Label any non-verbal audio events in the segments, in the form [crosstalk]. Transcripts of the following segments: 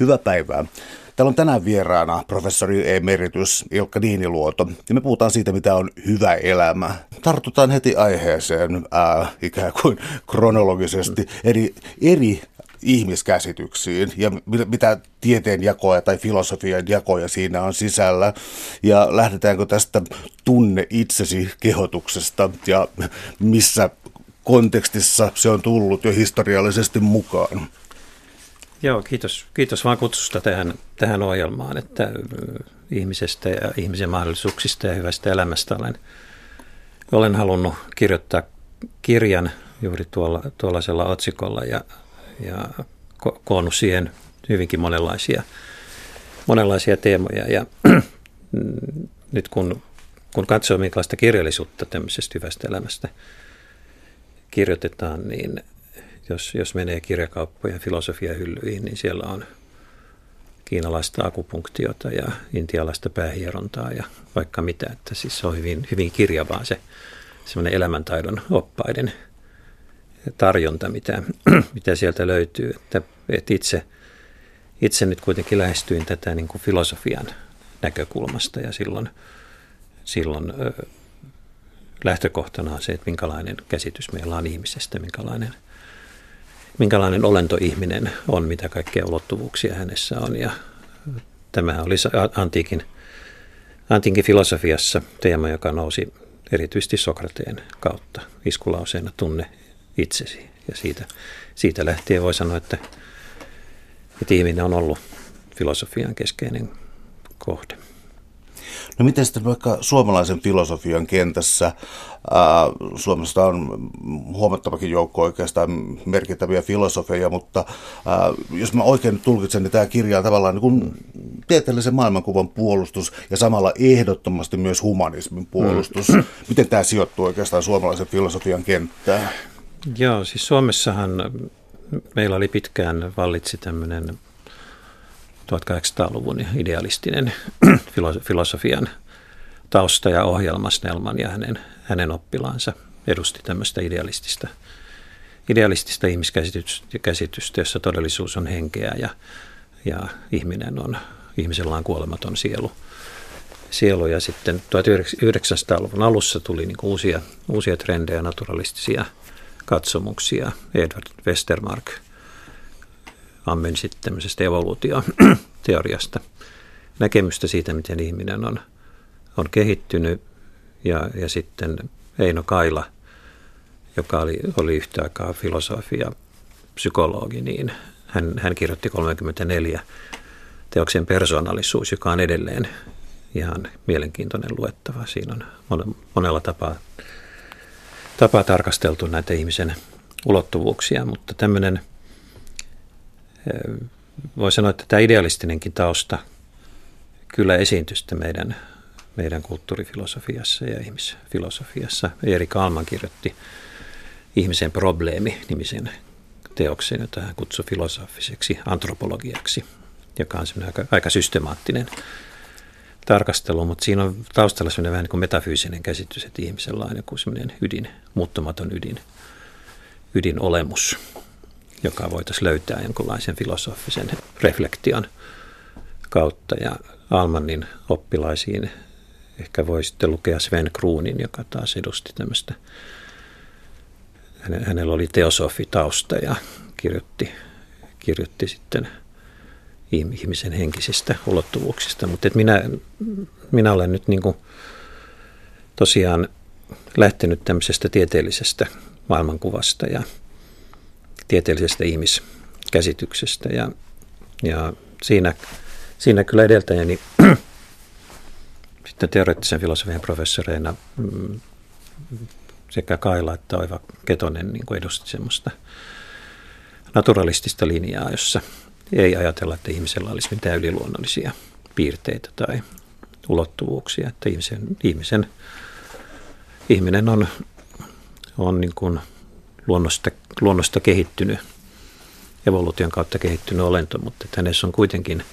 Hyvää päivää. Täällä on tänään vieraana professori emeritus Ilkka Niiniluoto, ja me puhutaan siitä, mitä on hyvä elämä. Tartutaan heti aiheeseen ää, ikään kuin kronologisesti eri, eri ihmiskäsityksiin ja mitä tieteen jakoja tai filosofian jakoja siinä on sisällä. Ja lähdetäänkö tästä tunne itsesi kehotuksesta ja missä kontekstissa se on tullut jo historiallisesti mukaan? Joo, kiitos, kiitos vaan kutsusta tähän, tähän ohjelmaan, että ihmisestä ja ihmisen mahdollisuuksista ja hyvästä elämästä olen, olen halunnut kirjoittaa kirjan juuri tuolla, tuollaisella otsikolla ja, ja ko- koonnut siihen hyvinkin monenlaisia, monenlaisia teemoja. Ja [clears throat] nyt kun, kun katsoo, minkälaista kirjallisuutta tämmöisestä hyvästä elämästä kirjoitetaan, niin jos, jos menee kirjakauppojen filosofiahyllyihin, niin siellä on kiinalaista akupunktiota ja intialaista päähierontaa ja vaikka mitä. Että siis se on hyvin, hyvin kirjavaa se semmoinen elämäntaidon oppaiden tarjonta, mitä, [clears throat] mitä sieltä löytyy. Että, että itse, itse nyt kuitenkin lähestyin tätä niin kuin filosofian näkökulmasta ja silloin, silloin lähtökohtana on se, että minkälainen käsitys meillä on ihmisestä, minkälainen – minkälainen olentoihminen on, mitä kaikkea ulottuvuuksia hänessä on. Ja tämähän oli antiikin, antiikin filosofiassa teema, joka nousi erityisesti Sokrateen kautta iskulauseena tunne itsesi. Ja siitä, siitä lähtien voi sanoa, että, että ihminen on ollut filosofian keskeinen kohde. No miten sitten vaikka suomalaisen filosofian kentässä, ää, Suomesta on huomattavakin joukko oikeastaan merkittäviä filosofeja, mutta ää, jos mä oikein tulkitsen, niin tämä kirja on tavallaan niin kuin tieteellisen maailmankuvan puolustus ja samalla ehdottomasti myös humanismin puolustus. Mm. Miten tämä sijoittuu oikeastaan suomalaisen filosofian kenttään? Joo, siis Suomessahan meillä oli pitkään vallitsi tämmöinen 1800-luvun idealistinen [clears throat] filosofian tausta ja ohjelma Snellman ja hänen, hänen oppilaansa edusti tämmöistä idealistista, idealistista ihmiskäsitystä, jossa todellisuus on henkeä ja, ja ihminen on, ihmisellä on kuolematon sielu. sielu. Ja sitten 1900-luvun alussa tuli niin uusia, uusia trendejä, naturalistisia katsomuksia. Edward Westermark – ammensi tämmöisestä evoluutioteoriasta näkemystä siitä, miten ihminen on, on kehittynyt. Ja, ja sitten Eino Kaila, joka oli, oli yhtä aikaa filosofi ja psykologi, niin hän, hän kirjoitti 34 teoksen persoonallisuus, joka on edelleen ihan mielenkiintoinen luettava. Siinä on monella tapaa, tapaa tarkasteltu näitä ihmisen ulottuvuuksia, mutta tämmöinen – voi sanoa, että tämä idealistinenkin tausta kyllä esiintystä meidän, meidän kulttuurifilosofiassa ja ihmisfilosofiassa. Eri Kalman kirjoitti ihmisen probleemi nimisen teoksen, jota hän kutsui filosofiseksi antropologiaksi, joka on aika, aika systemaattinen tarkastelu, mutta siinä on taustalla sellainen vähän niin kuin metafyysinen käsitys, että ihmisellä on joku sellainen ydin, muuttumaton ydin, ydinolemus, joka voitaisiin löytää jonkunlaisen filosofisen reflektion kautta. Ja Almanin oppilaisiin ehkä voi sitten lukea Sven Kruunin, joka taas edusti tämmöistä, hänellä oli teosofitausta ja kirjoitti, kirjoitti sitten ihmisen henkisistä ulottuvuuksista. Mutta minä, minä olen nyt niin kuin tosiaan lähtenyt tämmöisestä tieteellisestä maailmankuvasta ja tieteellisestä ihmiskäsityksestä. Ja, ja siinä, siinä kyllä edeltäjäni [clears throat] sitten teoreettisen filosofian professoreina mm, sekä Kaila että Oiva Ketonen niin kuin edusti semmoista naturalistista linjaa, jossa ei ajatella, että ihmisellä olisi mitään yliluonnollisia piirteitä tai ulottuvuuksia, että ihmisen, ihmisen, ihminen on, on niin kuin luonnosta, luonnosta kehittynyt, evoluution kautta kehittynyt olento, mutta että hänessä on kuitenkin,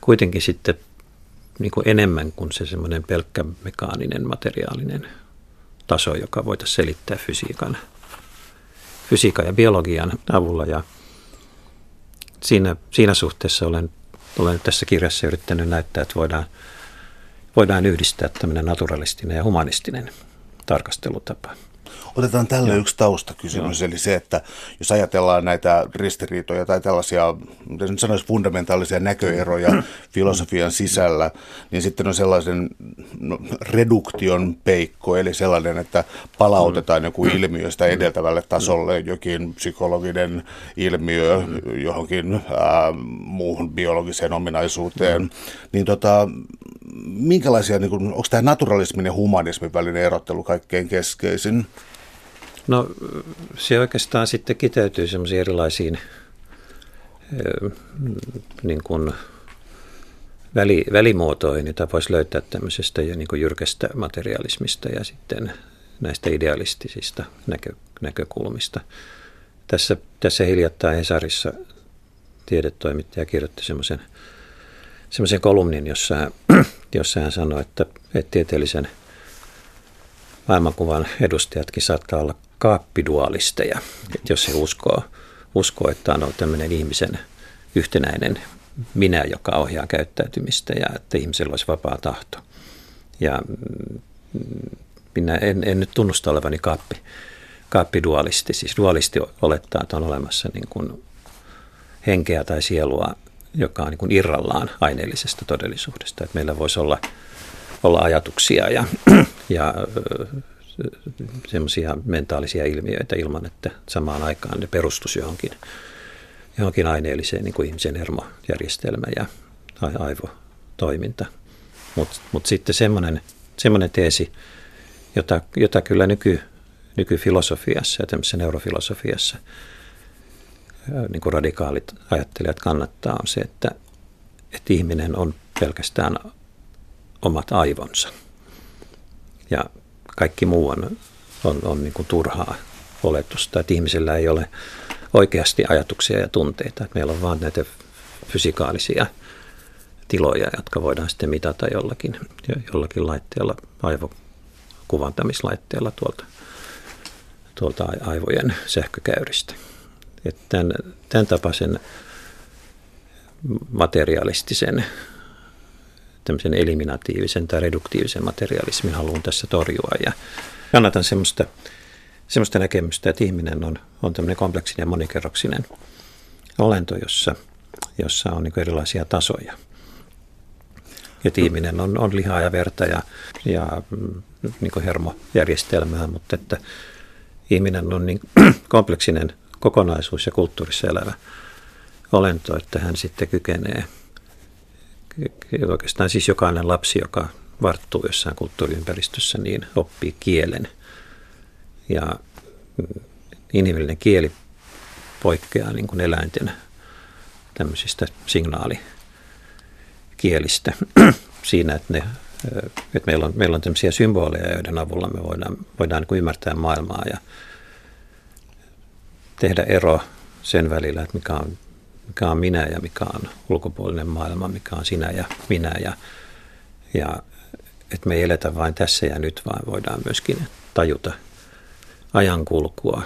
kuitenkin sitten niin kuin enemmän kuin se semmoinen pelkkä mekaaninen, materiaalinen taso, joka voitaisiin selittää fysiikan, fysiikan ja biologian avulla. Ja siinä, siinä suhteessa olen, olen tässä kirjassa yrittänyt näyttää, että voidaan, voidaan yhdistää tämmöinen naturalistinen ja humanistinen tarkastelutapa. Otetaan tälle Joo. yksi taustakysymys, Joo. eli se, että jos ajatellaan näitä ristiriitoja tai tällaisia, miten nyt sanoisi, fundamentaalisia näköeroja [clears throat] filosofian sisällä, niin sitten on sellaisen no, reduktion peikko, eli sellainen, että palautetaan joku ilmiö sitä edeltävälle tasolle, jokin psykologinen ilmiö johonkin ää, muuhun biologiseen ominaisuuteen, niin tota, minkälaisia, niin kuin, onko tämä naturalismin ja humanismin välinen erottelu kaikkein keskeisin? No se oikeastaan sitten kiteytyy semmoisiin erilaisiin niin kuin väli, välimuotoihin, joita voisi löytää tämmöisestä ja niin kuin jyrkästä materialismista ja sitten näistä idealistisista näkö, näkökulmista. Tässä, tässä hiljattain Hesarissa tiedetoimittaja kirjoitti semmoisen, semmoisen kolumnin, jossa, jossa hän sanoi, että, että tieteellisen maailmankuvan edustajatkin saattaa olla kaappidualisteja, että jos he uskoo, uskoo, että on tämmöinen ihmisen yhtenäinen minä, joka ohjaa käyttäytymistä ja että ihmisellä olisi vapaa tahto. Ja mm, minä en, en nyt tunnusta olevani kaappi, kaappidualisti. Siis dualisti olettaa, että on olemassa niin kuin henkeä tai sielua, joka on niin kuin irrallaan aineellisesta todellisuudesta. Että meillä voisi olla, olla ajatuksia ja, ja semmoisia mentaalisia ilmiöitä ilman, että samaan aikaan ne perustus johonkin, johonkin aineelliseen niin kuin ihmisen hermojärjestelmä ja aivotoiminta. Mutta mut sitten semmoinen, semmoinen teesi, jota, jota kyllä nyky, nykyfilosofiassa ja tämmöisessä neurofilosofiassa niin kuin radikaalit ajattelijat kannattaa, on se, että, että ihminen on pelkästään omat aivonsa. Ja kaikki muu on, on, on niin kuin turhaa oletusta, että ihmisellä ei ole oikeasti ajatuksia ja tunteita. Että meillä on vain näitä fysikaalisia tiloja, jotka voidaan sitten mitata jollakin, jollakin laitteella, aivokuvantamislaitteella tuolta, tuolta aivojen sähkökäyristä. Että tämän, tämän tapaisen materialistisen tämmöisen eliminatiivisen tai reduktiivisen materialismin haluan tässä torjua. Ja kannatan semmoista, semmoista näkemystä, että ihminen on, on tämmöinen kompleksinen ja monikerroksinen olento, jossa, jossa on niin erilaisia tasoja. Että ihminen on, on lihaa ja verta ja, ja niin hermojärjestelmää, mutta että ihminen on niin [clears throat] kompleksinen kokonaisuus ja kulttuurissa elävä olento, että hän sitten kykenee – oikeastaan siis jokainen lapsi, joka varttuu jossain kulttuuriympäristössä, niin oppii kielen. Ja inhimillinen kieli poikkeaa niin kuin eläinten tämmöisistä signaalikielistä [clears throat] siinä, että, ne, että meillä, on, meillä on tämmöisiä symboleja, joiden avulla me voidaan, voidaan niin ymmärtää maailmaa ja tehdä ero sen välillä, että mikä on mikä on minä ja mikä on ulkopuolinen maailma, mikä on sinä ja minä. Ja, ja että me ei eletä vain tässä ja nyt, vaan voidaan myöskin tajuta ajankulkua,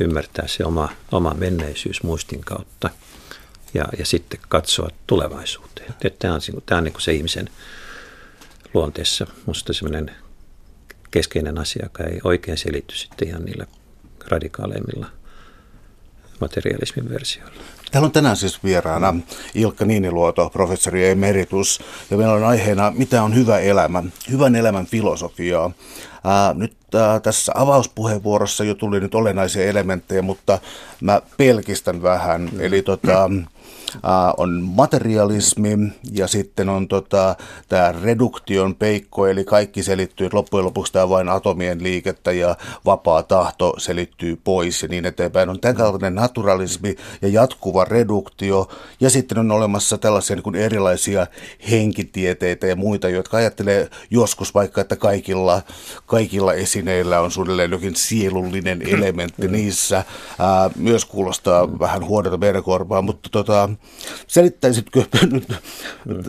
ymmärtää se oma, oma menneisyys muistin kautta ja, ja sitten katsoa tulevaisuuteen. Että tämä on, tämä on niin se ihmisen luonteessa minusta sellainen keskeinen asia, joka ei oikein selity sitten ihan niillä radikaaleimmilla materialismin versioilla. Täällä on tänään siis vieraana Ilkka Niiniluoto, professori emeritus, ja meillä on aiheena, mitä on hyvä elämä, hyvän elämän filosofiaa. Ää, nyt ää, tässä avauspuheenvuorossa jo tuli nyt olennaisia elementtejä, mutta mä pelkistän vähän. Mm. Eli tota, on materialismi ja sitten on tota, tämä reduktion peikko, eli kaikki selittyy, että loppujen lopuksi tämä vain atomien liikettä ja vapaa tahto selittyy pois ja niin eteenpäin. On tämän kaltainen naturalismi ja jatkuva reduktio ja sitten on olemassa tällaisia niin kuin erilaisia henkitieteitä ja muita, jotka ajattelee joskus vaikka, että kaikilla, kaikilla esineillä on suunnilleen jokin sielullinen [clears throat] elementti niissä. Ää, myös kuulostaa vähän huonolta meidän korvaa, mutta tota, Selittäisitkö, [laughs] nyt,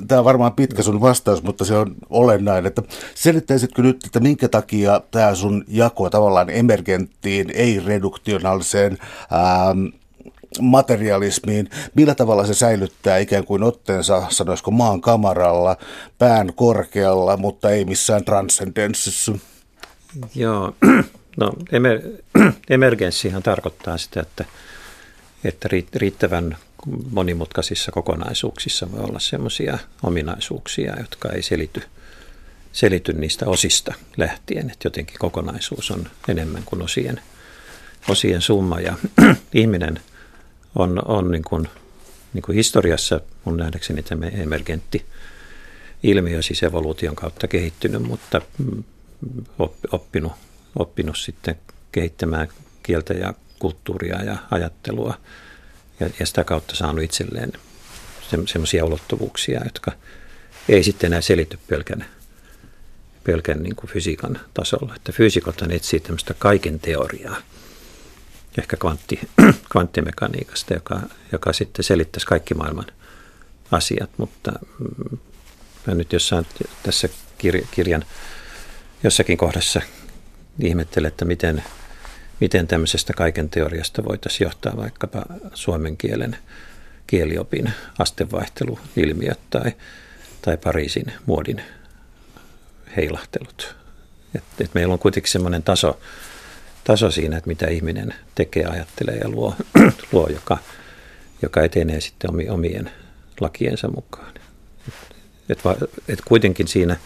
tämä on varmaan pitkä sun vastaus, mutta se on olennainen, että selittäisitkö nyt, että minkä takia tämä sun jako tavallaan emergenttiin, ei-reduktionaaliseen ää, materialismiin. Millä tavalla se säilyttää ikään kuin otteensa, sanoisiko maan kamaralla, pään korkealla, mutta ei missään transcendenssissa? Joo, [clears throat] no emer, [clears throat] emergenssihan tarkoittaa sitä, että, että riittävän monimutkaisissa kokonaisuuksissa voi olla sellaisia ominaisuuksia, jotka ei selity, selity niistä osista lähtien, että jotenkin kokonaisuus on enemmän kuin osien, osien summa. Ja [clears throat] ihminen on, on niin kuin, niin kuin historiassa mun nähdäkseni tämä emergentti ilmiö, siis evoluution kautta kehittynyt, mutta oppinut, oppinut sitten kehittämään kieltä ja kulttuuria ja ajattelua ja, ja sitä kautta saanut itselleen se, semmoisia ulottuvuuksia, jotka ei sitten enää selity pelkän, pelkän niin kuin fysiikan tasolla. Että fyysikot etsii tämmöistä kaiken teoriaa, ehkä kvantti, [clears throat] kvanttimekaniikasta, joka, joka sitten selittäisi kaikki maailman asiat, mutta mm, mä nyt jossain tässä kirjan jossakin kohdassa ihmettelen, että miten, miten tämmöisestä kaiken teoriasta voitaisiin johtaa vaikkapa suomen kielen kieliopin astevaihteluilmiöt tai, tai Pariisin muodin heilahtelut. Et, et meillä on kuitenkin semmoinen taso, taso siinä, että mitä ihminen tekee, ajattelee ja luo, [clears throat] luo joka, joka etenee sitten omien lakiensa mukaan. Et, et, kuitenkin siinä,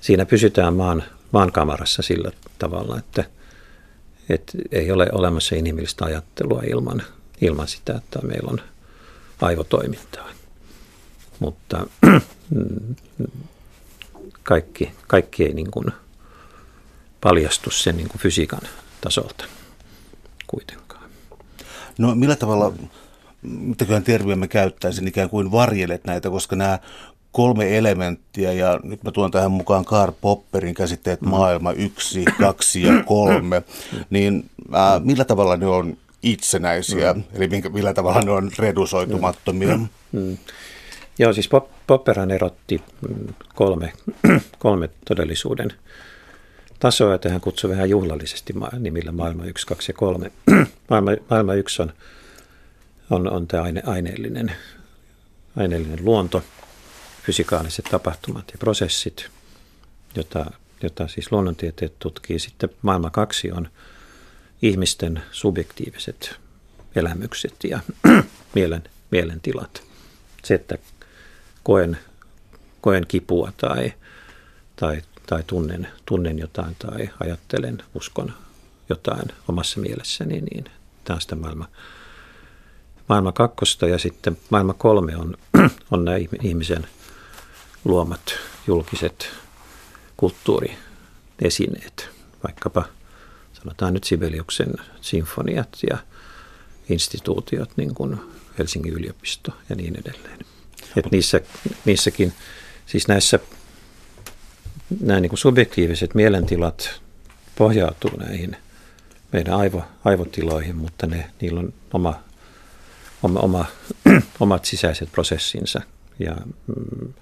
siinä pysytään maan, maan kamarassa sillä tavalla, että et ei ole olemassa inhimillistä ajattelua ilman, ilman sitä, että meillä on aivotoimintaa. Mutta [clears throat] kaikki, kaikki ei niin kuin paljastu sen niin kuin fysiikan tasolta kuitenkaan. No millä tavalla, mitäköhän termiä me käyttäisin, ikään kuin varjelet näitä, koska nämä kolme elementtiä ja nyt mä tuon tähän mukaan Karl Popperin käsitteet mm. maailma yksi, kaksi ja kolme, niin ää, millä tavalla ne on itsenäisiä, mm. eli minkä, millä tavalla ne on redusoitumattomia? Mm. Mm. Joo, siis Popperhan erotti mm, kolme, [clears throat] kolme todellisuuden tasoa, että hän kutsui vähän juhlallisesti nimillä maailma 1, 2 ja 3. [clears throat] maailma, maailma 1 on, on, on tämä aine, aineellinen, aineellinen luonto, fysikaaliset tapahtumat ja prosessit, jota, jota siis luonnontieteet tutkii. Sitten maailma 2 on ihmisten subjektiiviset elämykset ja [clears throat] mielen, mielentilat. Se, että koen, koen kipua tai, tai tai tunnen, tunnen jotain tai ajattelen, uskon jotain omassa mielessäni, niin tämä on sitä maailma, maailma kakkosta ja sitten maailma kolme on, [clears throat] on nämä ihmisen luomat julkiset kulttuuriesineet, vaikkapa sanotaan nyt Sibeliuksen sinfoniat ja instituutiot, niin kuin Helsingin yliopisto ja niin edelleen. Et niissä, niissäkin, siis näissä nämä niin kuin subjektiiviset mielentilat pohjautuu näihin meidän aivo, aivotiloihin, mutta ne, niillä on oma, oma, oma, [clears throat] omat sisäiset prosessinsa. Ja mm,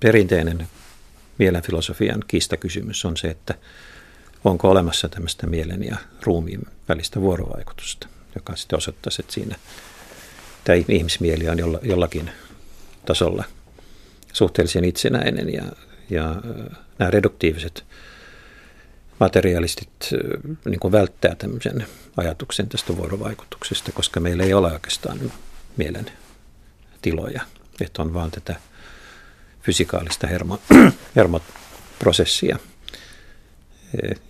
perinteinen mielenfilosofian kiistakysymys on se, että onko olemassa tämmöistä mielen ja ruumiin välistä vuorovaikutusta, joka sitten osoittaisi, että siinä tämä ihmismieli on jollakin tasolla suhteellisen itsenäinen ja ja nämä reduktiiviset materialistit niin kuin välttää tämmöisen ajatuksen tästä vuorovaikutuksesta, koska meillä ei ole oikeastaan mielen tiloja, että on vaan tätä fysikaalista hermo, [clears throat] hermoprosessia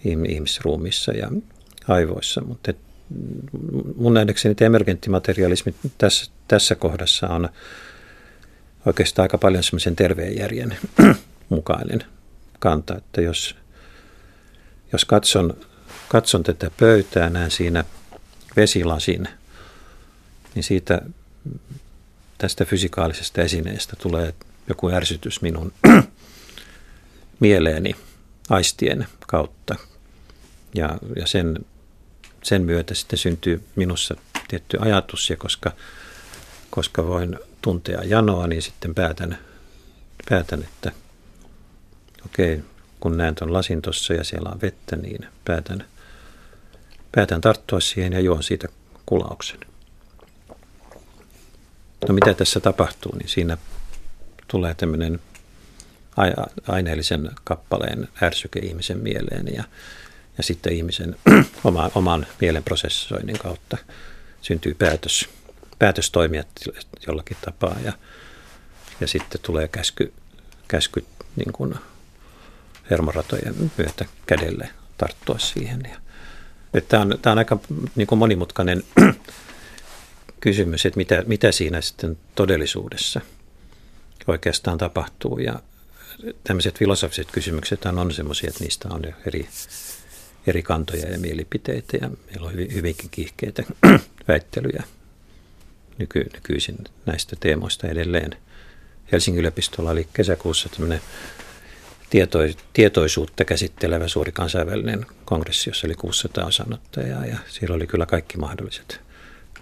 ihmisruumissa ja aivoissa, mutta mun nähdäkseni emergenttimaterialismi tässä, tässä kohdassa on oikeastaan aika paljon semmoisen terveen järjen [clears throat] mukainen kanta, että jos, jos katson, katson tätä pöytää, näen siinä vesilasin, niin siitä tästä fysikaalisesta esineestä tulee joku ärsytys minun [clears throat] mieleeni aistien kautta. Ja, ja sen, sen myötä sitten syntyy minussa tietty ajatus, ja koska, koska voin tuntea janoa, niin sitten päätän, päätän että okei, kun näen tuon lasin tuossa ja siellä on vettä, niin päätän, päätän tarttua siihen ja juon siitä kulauksen. no mitä tässä tapahtuu, niin siinä tulee tämmöinen aineellisen kappaleen ärsyke ihmisen mieleen ja, ja sitten ihmisen [clears throat] oma, oman mielen prosessoinnin kautta syntyy päätös, päätös toimia jollakin tapaa ja, ja sitten tulee käsky, käsky niin kuin hermoratojen myötä kädelle tarttua siihen. Ja, että tämä, on, tämä on aika niin kuin monimutkainen [clears throat] kysymys, että mitä, mitä siinä sitten todellisuudessa oikeastaan tapahtuu. Ja tämmöiset filosofiset kysymykset on semmoisia, että niistä on eri, eri kantoja ja mielipiteitä ja meillä on hyvin, hyvinkin kiihkeitä [clears throat] väittelyjä nyky, nykyisin näistä teemoista edelleen. Helsingin yliopistolla oli kesäkuussa tämmöinen tieto, tietoisuutta käsittelevä suuri kansainvälinen kongressi, jossa oli 600 osanottajaa ja siellä oli kyllä kaikki mahdolliset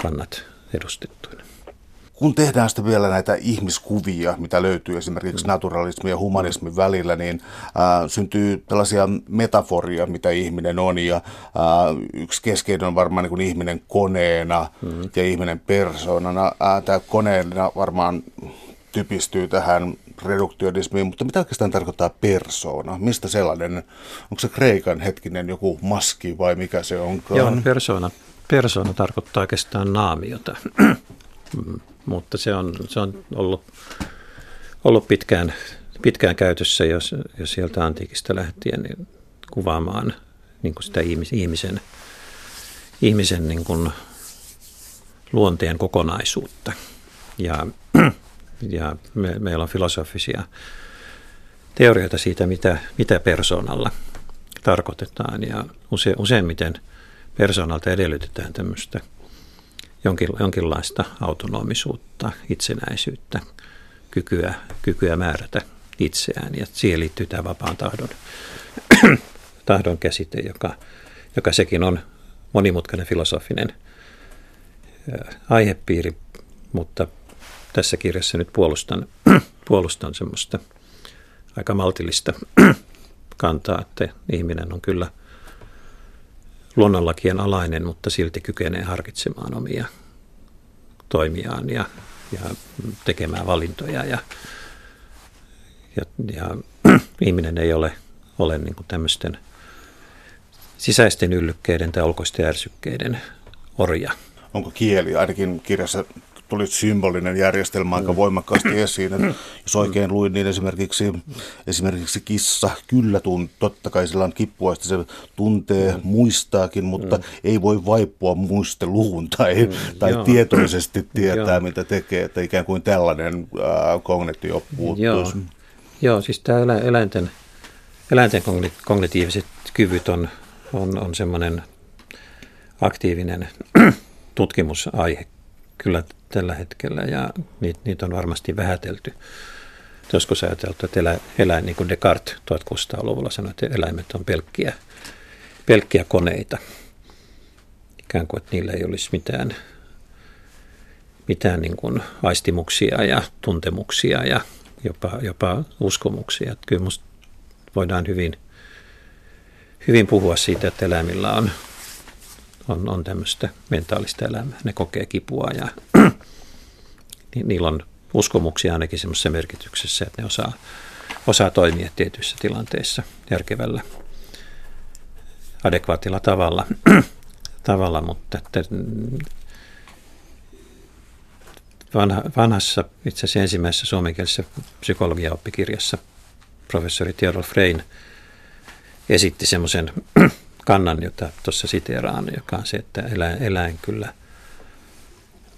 kannat edustettuina. Kun tehdään sitten vielä näitä ihmiskuvia, mitä löytyy esimerkiksi naturalismin ja humanismin välillä, niin äh, syntyy tällaisia metaforia, mitä ihminen on. Ja äh, yksi keskeinen on varmaan niin kuin ihminen koneena mm. ja ihminen persoonana. Äh, Tämä koneena varmaan typistyy tähän reduktionismiin, mutta mitä oikeastaan tarkoittaa persoona? Mistä sellainen, onko se Kreikan hetkinen joku maski vai mikä se onkaan? Joo, persona, persona tarkoittaa oikeastaan naamiota, [clears throat] mutta se on, se on ollut, ollut pitkään, pitkään käytössä, jos, jos sieltä antiikista lähtien niin kuvaamaan niin kuin sitä ihmisen, ihmisen niin kuin luonteen kokonaisuutta. Ja [clears throat] ja me, meillä on filosofisia teorioita siitä, mitä, mitä persoonalla tarkoitetaan. Ja use, useimmiten persoonalta edellytetään tämmöistä jonkin, jonkinlaista autonomisuutta, itsenäisyyttä, kykyä, kykyä määrätä itseään. Ja siihen liittyy tämä vapaan tahdon, [clears throat] tahdon käsite, joka, joka sekin on monimutkainen filosofinen aihepiiri, mutta tässä kirjassa nyt puolustan, [clears throat] puolustan semmoista aika maltillista [clears throat] kantaa, että ihminen on kyllä luonnonlakien alainen, mutta silti kykenee harkitsemaan omia toimiaan ja, ja tekemään valintoja. Ja, ja, ja [clears throat] ihminen ei ole, ole niin kuin tämmöisten sisäisten yllykkeiden tai ulkoisten ärsykkeiden orja. Onko kieli, ainakin kirjassa tuli symbolinen järjestelmä aika voimakkaasti esiin. Että jos oikein luin, niin esimerkiksi, esimerkiksi kissa kyllä tunt, totta kai sillä on kippua, että se tuntee, muistaakin, mutta ei voi vaipua muisteluun tai, tai tietoisesti tietää, Joo. mitä tekee. Että ikään kuin tällainen äh, kognitio puuttuisi. Joo. Joo, siis tämä elä, eläinten, eläinten kognitiiviset kyvyt on, on, on semmoinen aktiivinen [clears throat] tutkimusaihe kyllä tällä hetkellä ja niitä, niitä on varmasti vähätelty. Joskus ajateltu, että elä, eläin, niin kuin Descartes 1600-luvulla sanoi, että eläimet on pelkkiä, pelkkiä koneita. Ikään kuin, että niillä ei olisi mitään, mitään niin kuin aistimuksia ja tuntemuksia ja jopa, jopa uskomuksia. Että kyllä musta voidaan hyvin, hyvin puhua siitä, että eläimillä on on, on tämmöistä mentaalista elämää. Ne kokee kipua ja [clears throat] niillä on uskomuksia ainakin semmoisessa merkityksessä, että ne osaa, osaa toimia tietyissä tilanteissa järkevällä, adekvaatilla tavalla, [clears throat] tavalla mutta että vanha, vanhassa, itse asiassa ensimmäisessä suomenkielisessä psykologiaoppikirjassa professori Theodor Frein esitti semmoisen [clears throat] kannan, jota tuossa siteeraan, joka on se, että eläin, eläin kyllä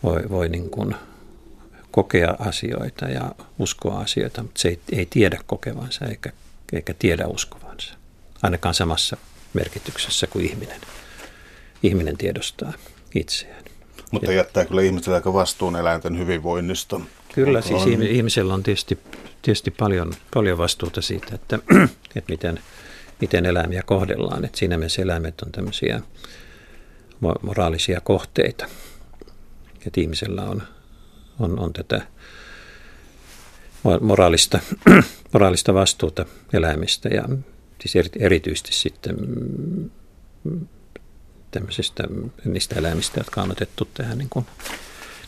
voi, voi niin kuin kokea asioita ja uskoa asioita, mutta se ei, ei tiedä kokevansa eikä, eikä tiedä uskovansa, ainakaan samassa merkityksessä kuin ihminen. Ihminen tiedostaa itseään. Mutta jättää kyllä ihmiselle aika vastuun eläinten hyvinvoinnista. Kyllä, Onko siis on? ihmisellä on tietysti, tietysti paljon, paljon vastuuta siitä, että, [clears throat] että miten – miten eläimiä kohdellaan. Et siinä mielessä eläimet on tämmöisiä moraalisia kohteita. Että ihmisellä on, on, on tätä moraalista, [clears throat] moraalista vastuuta eläimistä ja siis erityisesti sitten tämmöisistä niistä eläimistä, jotka on otettu tähän niin kuin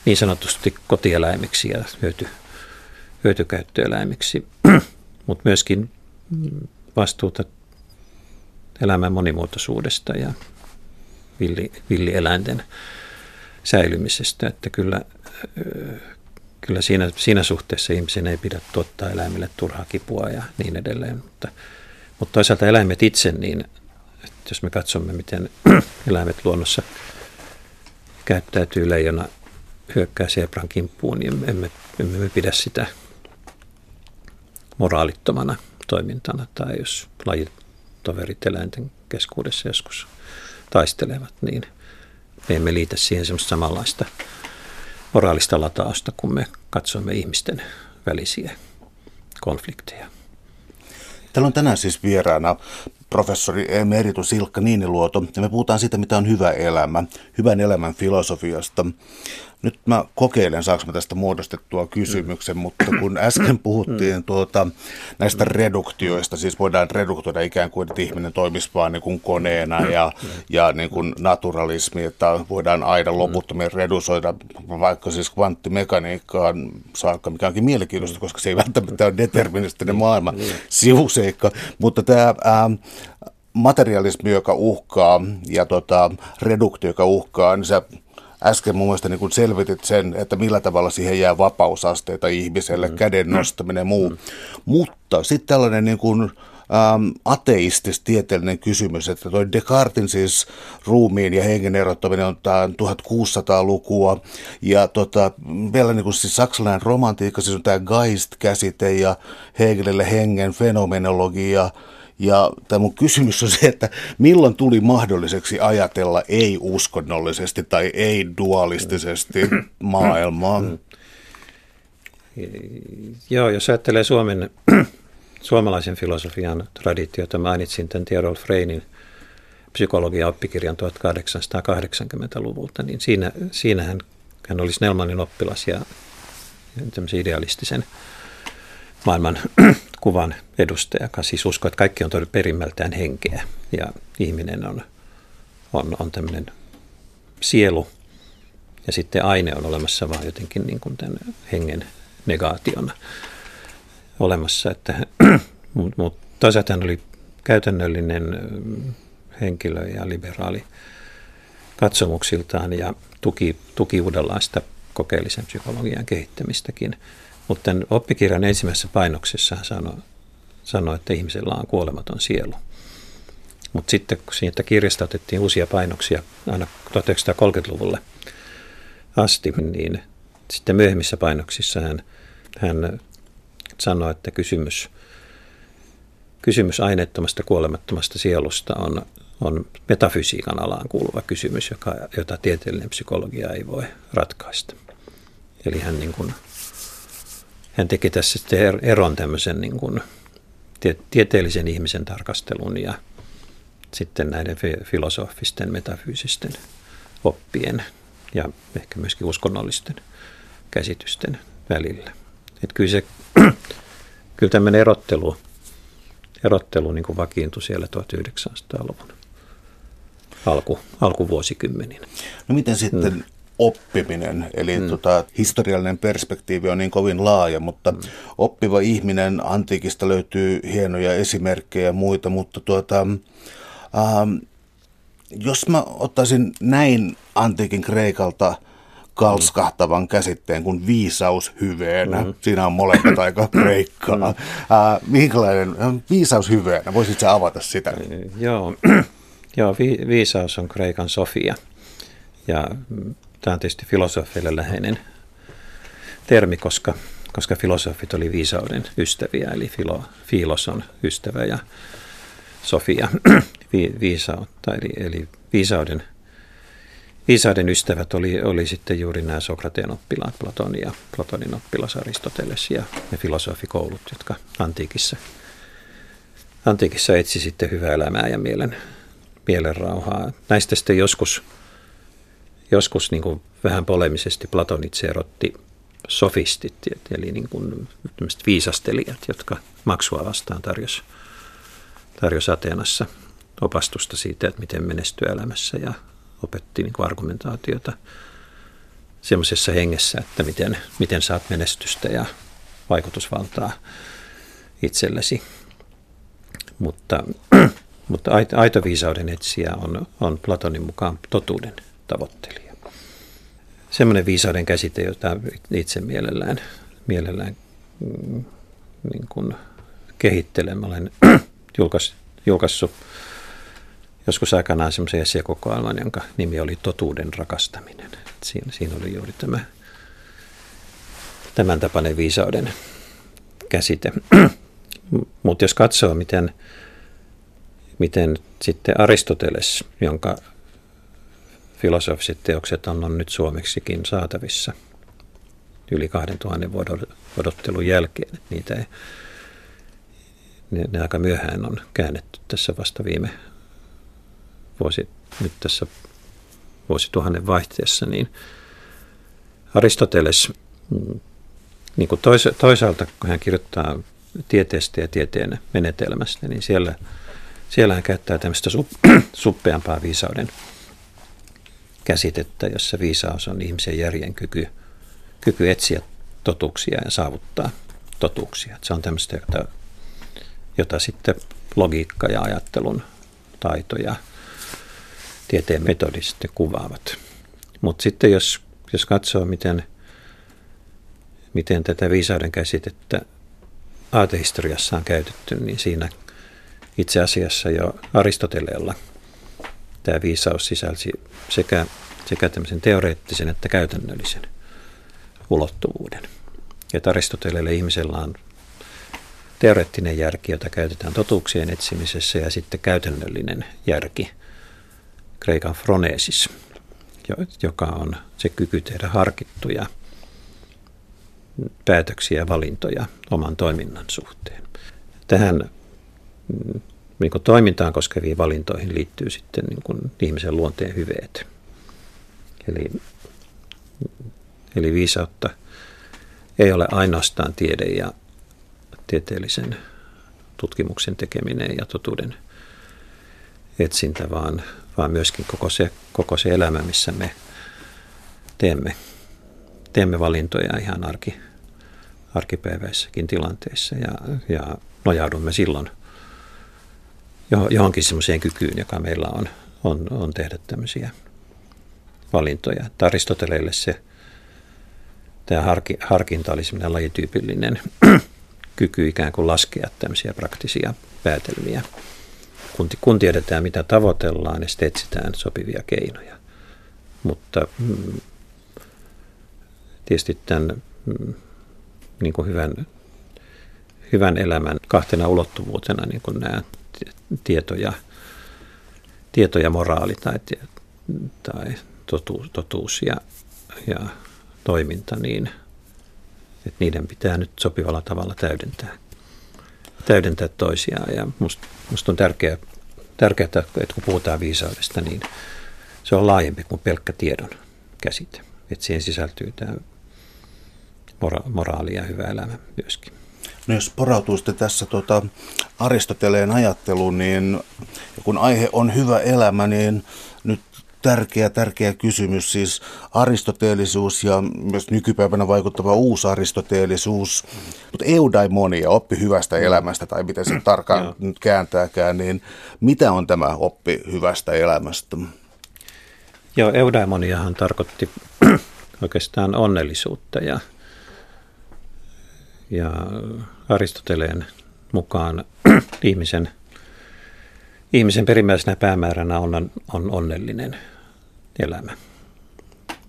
niin sanotusti kotieläimiksi ja hyöty, hyötykäyttöeläimiksi, [clears throat] mutta myöskin vastuuta elämän monimuotoisuudesta ja villi, villieläinten säilymisestä, että kyllä, kyllä siinä, siinä suhteessa ihmisen ei pidä tuottaa eläimille turhaa kipua ja niin edelleen, mutta, mutta toisaalta eläimet itse, niin jos me katsomme, miten [clears throat] eläimet luonnossa käyttäytyy leijona hyökkää zebran kimppuun, niin emme, emme me pidä sitä moraalittomana toimintana. Tai jos lajitoverit eläinten keskuudessa joskus taistelevat, niin me emme liitä siihen semmoista samanlaista moraalista latausta, kun me katsomme ihmisten välisiä konflikteja. Täällä on tänään siis vieraana professori emeritus Ilkka Niiniluoto, ja me puhutaan siitä, mitä on hyvä elämä, hyvän elämän filosofiasta. Nyt mä kokeilen, saanko mä tästä muodostettua kysymyksen, mutta kun äsken puhuttiin tuota, näistä reduktioista, siis voidaan reduktoida ikään kuin, että ihminen toimisi vaan niin kuin koneena ja, ja niin kuin naturalismi, että voidaan aina loputtomiin redusoida vaikka siis kvanttimekaniikkaan saakka, mikä onkin mielenkiintoista, koska se ei välttämättä ole deterministinen maailma sivuseikka, mutta tämä ää, materialismi, joka uhkaa ja tota, reduktio, joka uhkaa, niin se äsken mun mielestä niin selvitit sen, että millä tavalla siihen jää vapausasteita ihmiselle, mm. käden nostaminen ja muu. Mm. Mutta sitten tällainen niin kuin, ähm, ateistis-tieteellinen kysymys, että toi Descartin siis ruumiin ja hengen erottaminen on tämä 1600-lukua ja tota, vielä niin kuin siis saksalainen romantiikka, siis on tämä Geist-käsite ja Hegelille hengen fenomenologia – ja tämä mun kysymys on se, että milloin tuli mahdolliseksi ajatella ei-uskonnollisesti tai ei-dualistisesti [clears throat] maailmaa? Mm. Joo, jos ajattelee Suomen, [clears throat] suomalaisen filosofian traditiota, mainitsin tämän Theodor Freinin psykologian oppikirjan 1880-luvulta, niin siinä, siinähän hän oli Snellmanin oppilas ja tämmöisen idealistisen maailman [clears throat] kuvan edustaja, joka siis uskoo, että kaikki on todella perimmältään henkeä ja ihminen on, on, on tämmöinen sielu ja sitten aine on olemassa vaan jotenkin niin kuin tämän hengen negaationa olemassa. Että, [clears throat] mutta mut, toisaalta hän oli käytännöllinen henkilö ja liberaali katsomuksiltaan ja tuki, tuki uudenlaista kokeellisen psykologian kehittämistäkin. Mutta tämän oppikirjan ensimmäisessä painoksessa hän sanoi, sanoi, että ihmisellä on kuolematon sielu. Mutta sitten kun siitä kirjasta otettiin uusia painoksia aina 1930-luvulle asti, niin sitten myöhemmissä painoksissa hän, hän sanoi, että kysymys, kysymys aineettomasta kuolemattomasta sielusta on, on metafysiikan alaan kuuluva kysymys, joka, jota tieteellinen psykologia ei voi ratkaista. Eli hän niin kuin hän teki tässä sitten er-, eron tämmöisen niin kuin tieteellisen ihmisen tarkastelun ja sitten näiden filosofisten, metafyysisten oppien ja ehkä myöskin uskonnollisten käsitysten välillä. Että kyllä, se, [clears throat] kyllä tämmöinen erottelu, erottelu niin kuin vakiintui siellä 1900-luvun alku, alkuvuosikymmenin. No miten sitten mm oppiminen, eli mm. tota, historiallinen perspektiivi on niin kovin laaja, mutta mm. oppiva ihminen antiikista löytyy hienoja esimerkkejä ja muita, mutta tuota, ähm, jos mä ottaisin näin antiikin Kreikalta kalskahtavan mm. käsitteen kuin viisaus hyveenä. Mm. Siinä on molemmat aika kreikkaa. Mm. Äh, minkälainen viisaus hyveenä? Voisitko avata sitä? Joo, [clears throat] Joo vi, viisaus on kreikan sofia. Ja Tämä on tietysti filosofeille läheinen termi, koska, koska filosofit oli viisauden ystäviä, eli filo, filos on ystävä ja sofia [clears throat] vi, viisautta, eli, eli viisauden, viisauden ystävät oli, oli sitten juuri nämä Sokrateen oppilaat, Platon ja Platonin oppilas Aristoteles ja ne filosofikoulut, jotka antiikissa, antiikissa etsi sitten hyvää elämää ja mielen, mielen rauhaa. Näistä sitten joskus joskus niin kuin vähän polemisesti Platon itse erotti sofistit, eli niin kuin viisastelijat, jotka maksua vastaan tarjosi tarjos Ateenassa opastusta siitä, että miten menestyä elämässä ja opetti niin kuin argumentaatiota semmoisessa hengessä, että miten, miten saat menestystä ja vaikutusvaltaa itsellesi. Mutta, [clears throat] mutta aito viisauden etsijä on, on Platonin mukaan totuuden tavoittelija. Semmoinen viisauden käsite, jota itse mielellään, mielellään mm, niin kuin kehittelen. Olen [clears throat] julkaissut, julkaissut joskus aikanaan semmoisen esseekokoelman, jonka nimi oli Totuuden rakastaminen. Siinä, siinä oli juuri tämä tämän tapainen viisauden käsite. [clears throat] Mutta jos katsoo, miten, miten sitten Aristoteles, jonka filosofiset teokset on, on nyt suomeksikin saatavissa yli 2000 vuoden odottelun jälkeen, niitä ei, ne, ne aika myöhään on käännetty tässä vasta viime vuosi, nyt tässä vuosituhannen vaihteessa, niin Aristoteles mm, niin kuin toisaalta, kun hän kirjoittaa tieteestä ja tieteen menetelmästä, niin siellä, siellä hän käyttää tämmöistä [clears throat] suppeampaa viisauden käsitettä, jossa viisaus on ihmisen järjen kyky, kyky etsiä totuuksia ja saavuttaa totuuksia. Se on tämmöistä, jota, jota sitten logiikka ja ajattelun taito ja tieteen metodit kuvaavat. Mutta sitten jos, jos katsoo, miten, miten tätä viisauden käsitettä aatehistoriassa on käytetty, niin siinä itse asiassa jo Aristoteleella tämä viisaus sisälsi sekä, sekä tämmöisen teoreettisen että käytännöllisen ulottuvuuden. Että Aristoteleelle ihmisellä on teoreettinen järki, jota käytetään totuuksien etsimisessä, ja sitten käytännöllinen järki, kreikan phronesis, joka on se kyky tehdä harkittuja päätöksiä ja valintoja oman toiminnan suhteen. Tähän mm, niin kuin toimintaan koskeviin valintoihin liittyy sitten niin kuin ihmisen luonteen hyveet. Eli, eli viisautta ei ole ainoastaan tiede ja tieteellisen tutkimuksen tekeminen ja totuuden etsintä, vaan, vaan myöskin koko se, koko se elämä, missä me teemme, teemme valintoja ihan arki, arkipäiväissäkin tilanteissa ja, ja nojaudumme silloin johonkin semmoiseen kykyyn, joka meillä on, on, on tehdä tämmöisiä valintoja. Aristoteleille se tämä harki, harkinta oli semmoinen lajityypillinen [clears throat] kyky ikään kuin laskea tämmöisiä praktisia päätelmiä. Kun, kun tiedetään, mitä tavoitellaan, niin sitten etsitään sopivia keinoja. Mutta mm, tietysti tämän mm, niin kuin hyvän, hyvän elämän kahtena ulottuvuutena niin kuin nämä tieto ja, tieto ja moraali tai, tai totuus, totuus ja, ja toiminta, niin että niiden pitää nyt sopivalla tavalla täydentää, täydentää toisiaan. Ja musta, musta on tärkeää, tärkeää, että kun puhutaan viisaudesta, niin se on laajempi kuin pelkkä tiedon käsite. Että siihen sisältyy tämä mora- moraali ja hyvä elämä myöskin. No jos porautuu sitten tässä tuota Aristoteleen ajatteluun, niin kun aihe on hyvä elämä, niin nyt tärkeä, tärkeä kysymys, siis aristoteelisuus ja myös nykypäivänä vaikuttava uusi aristoteelisuus, mutta eudaimonia, oppi hyvästä elämästä, tai miten se tarkkaan nyt kääntääkään, niin mitä on tämä oppi hyvästä elämästä? Joo, eudaimoniahan tarkoitti [clears throat] oikeastaan onnellisuutta ja ja Aristoteleen mukaan [clears throat] ihmisen, ihmisen perimmäisenä päämääränä on, on onnellinen elämä.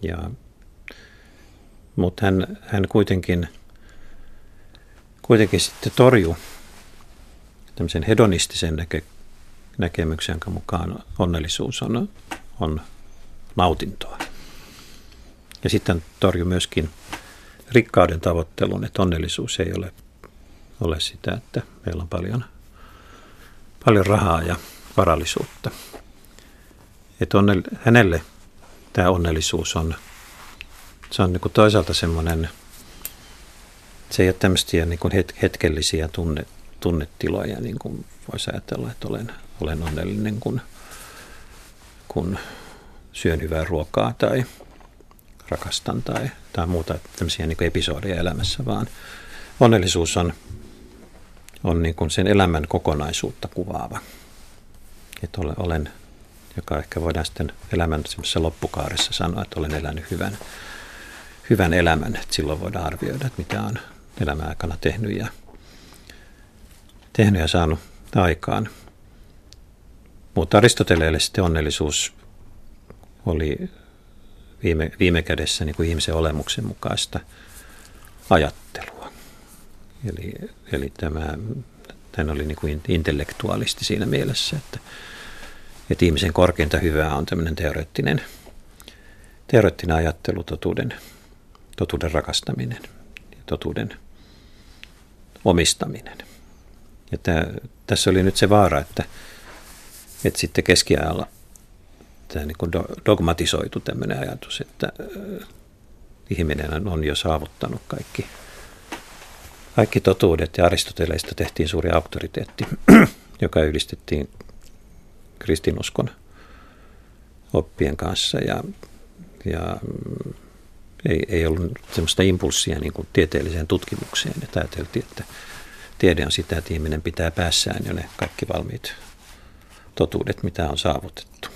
Ja, mutta hän, hän kuitenkin, kuitenkin sitten torjui tämmöisen hedonistisen näke, näkemyksen, jonka mukaan onnellisuus on, on nautintoa. Ja sitten torjui myöskin rikkauden tavoittelun, että onnellisuus ei ole, ole sitä, että meillä on paljon, paljon rahaa ja varallisuutta. Että onnell, hänelle tämä onnellisuus on, se on niin toisaalta semmoinen, se ei ole tämmöisiä niin kuin hetkellisiä tunne, tunnetiloja, niin kuin voisi ajatella, että olen, olen onnellinen, kun, kun syön hyvää ruokaa tai rakastan tai, tai muuta tämmöisiä niin episodeja elämässä, vaan onnellisuus on, on niin kuin sen elämän kokonaisuutta kuvaava. Että olen, joka ehkä voidaan sitten elämän loppukaaressa sanoa, että olen elänyt hyvän, hyvän elämän. Että silloin voidaan arvioida, että mitä on elämän aikana tehnyt ja, tehnyt ja saanut aikaan. Mutta Aristoteleelle sitten onnellisuus oli viime, viime kädessä niin kuin ihmisen olemuksen mukaista ajattelua. Eli, eli tämä, tämä oli niin kuin intellektuaalisti siinä mielessä, että, että ihmisen korkeinta hyvää on tämmöinen teoreettinen, teoreettinen ajattelu, totuuden, totuuden rakastaminen ja totuuden omistaminen. Ja tämä, tässä oli nyt se vaara, että, että sitten keskiajalla tämä niin kuin dogmatisoitu tämmöinen ajatus, että ihminen on jo saavuttanut kaikki, kaikki totuudet ja Aristoteleista tehtiin suuri auktoriteetti, [clears throat] joka yhdistettiin kristinuskon oppien kanssa ja, ja ei, ei ollut semmoista impulssia niin kuin tieteelliseen tutkimukseen. Että ajateltiin, että tiede on sitä, että ihminen pitää päässään jo ne kaikki valmiit totuudet, mitä on saavutettu.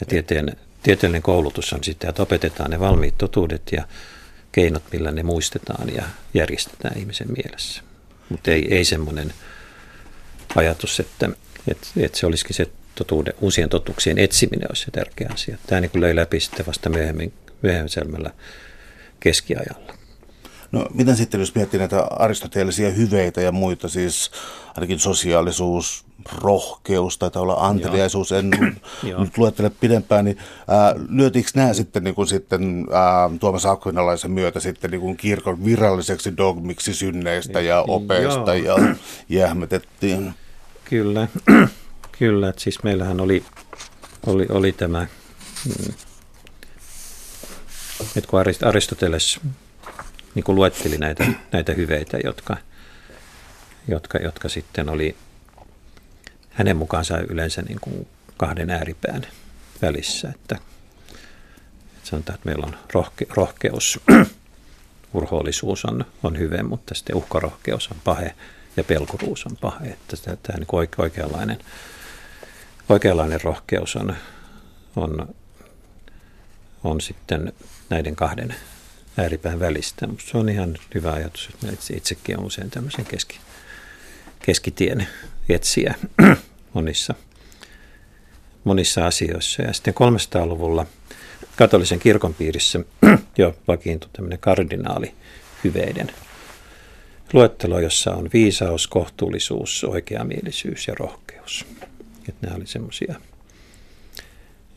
Ja tieteen, tieteellinen koulutus on sitten, että opetetaan ne valmiit totuudet ja keinot, millä ne muistetaan ja järjestetään ihmisen mielessä. Mutta ei, ei semmoinen ajatus, että, että, että se olisikin se totuuden, uusien totuuksien etsiminen olisi se tärkeä asia. Tämä niin löi läpi sitten vasta myöhemmin, myöhemmin keskiajalla. No miten sitten, jos miettii näitä aristoteellisia hyveitä ja muita, siis ainakin sosiaalisuus, rohkeus, tai olla anteliaisuus, en [clears throat] nyt luettele pidempään, niin ää, lyötiinkö nämä sitten, niin kuin sitten ää, Tuomas Akvinalaisen myötä sitten niin kuin kirkon viralliseksi dogmiksi synneistä ja opeista Joo. ja [clears throat] jähmetettiin? Kyllä, [clears throat] kyllä. Että siis meillähän oli, oli, oli tämä, mm, että kun Aristoteles niin kuin luetteli näitä, näitä hyveitä, jotka, jotka, jotka sitten oli hänen mukaansa yleensä niin kuin kahden ääripään välissä. Että, että sanotaan, että meillä on rohke, rohkeus, [clears throat] urhoollisuus on, on hyve, mutta sitten uhkarohkeus on pahe ja pelkuruus on pahe. Että tämä, tämä niin oikeanlainen, oikeanlainen rohkeus on, on, on sitten näiden kahden ääripään välistä. Mutta se on ihan hyvä ajatus, että itse, itsekin on usein tämmöisen keski, keskitien etsiä [clears throat] monissa, monissa asioissa. Ja sitten 300-luvulla katolisen kirkon piirissä [clears throat] jo vakiintui tämmöinen kardinaali hyveiden luettelo, jossa on viisaus, kohtuullisuus, oikeamielisyys ja rohkeus. Että nämä oli semmoisia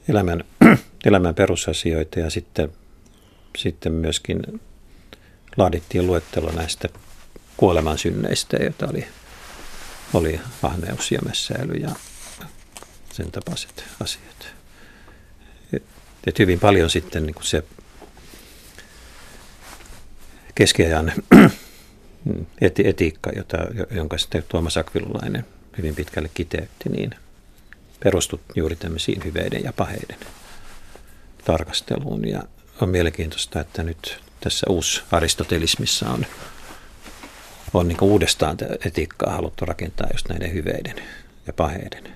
elämän, [clears throat] elämän perusasioita ja sitten sitten myöskin laadittiin luettelo näistä kuoleman synneistä, joita oli, oli ahneus ja mässäily ja sen tapaiset asiat. Et hyvin paljon sitten niin kuin se keskiajan [clears throat] eti, etiikka, jota, jonka sitten Tuomas Akvilulainen hyvin pitkälle kiteytti, niin perustui juuri tämmöisiin hyveiden ja paheiden tarkasteluun. Ja on mielenkiintoista, että nyt tässä uusi aristotelismissa on, on niin uudestaan etiikkaa haluttu rakentaa just näiden hyveiden ja paheiden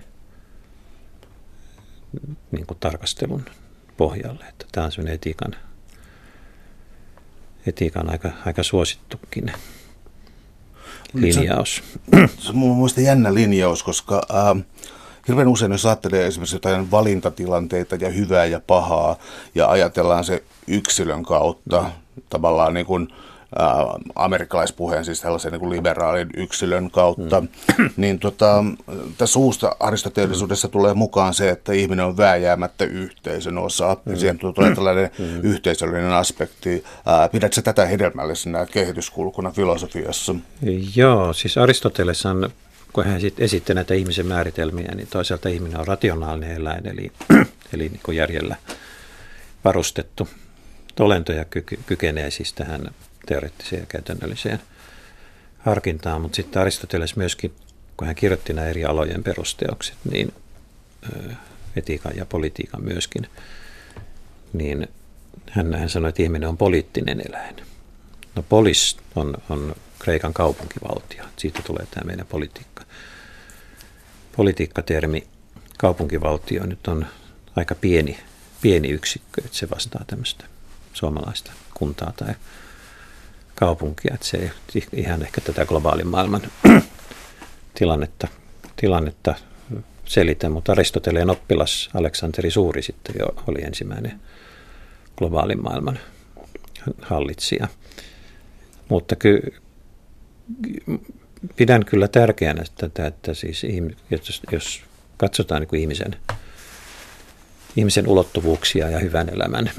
niin kuin tarkastelun pohjalle. Että tämä on sellainen etiikan, etiikan aika, aika suosittukin linjaus. Se, se on mun mielestä jännä linjaus, koska äh, hirveän usein, jos ajattelee esimerkiksi jotain valintatilanteita ja hyvää ja pahaa, ja ajatellaan se yksilön kautta, mm. tavallaan niin kuin, äh, amerikkalaispuheen, siis tällaisen niin kuin liberaalin yksilön kautta, mm. [clears throat] niin tota, tässä uusta aristoteellisuudessa mm. tulee mukaan se, että ihminen on vääjäämättä yhteisön osa, mm. ja siihen tulee tällainen mm. yhteisöllinen aspekti. Äh, pidätkö tätä hedelmällisenä kehityskulkuna filosofiassa? Joo, siis Aristoteles on kun hän sitten esitti näitä ihmisen määritelmiä, niin toisaalta ihminen on rationaalinen eläin, eli, [clears throat] eli niin kuin järjellä varustettu olento ja kyky, kykenee siis tähän teoreettiseen ja käytännölliseen harkintaan, mutta sitten Aristoteles myöskin, kun hän kirjoitti nämä eri alojen perusteokset, niin etiikan ja politiikan myöskin, niin hän, hän sanoi, että ihminen on poliittinen eläin. No polis on, on Kreikan kaupunkivaltio. Siitä tulee tämä meidän politiikka. Politiikkatermi kaupunkivaltio nyt on aika pieni, pieni yksikkö, että se vastaa tämmöistä suomalaista kuntaa tai kaupunkia. Että se ei ihan ehkä tätä globaalin maailman [clears throat] tilannetta, tilannetta selitä, mutta Aristoteleen oppilas Aleksanteri Suuri sitten jo oli ensimmäinen globaalin maailman hallitsija. Mutta ky, pidän kyllä tärkeänä tätä, että siis jos, jos katsotaan niin kuin ihmisen, ihmisen ulottuvuuksia ja hyvän elämän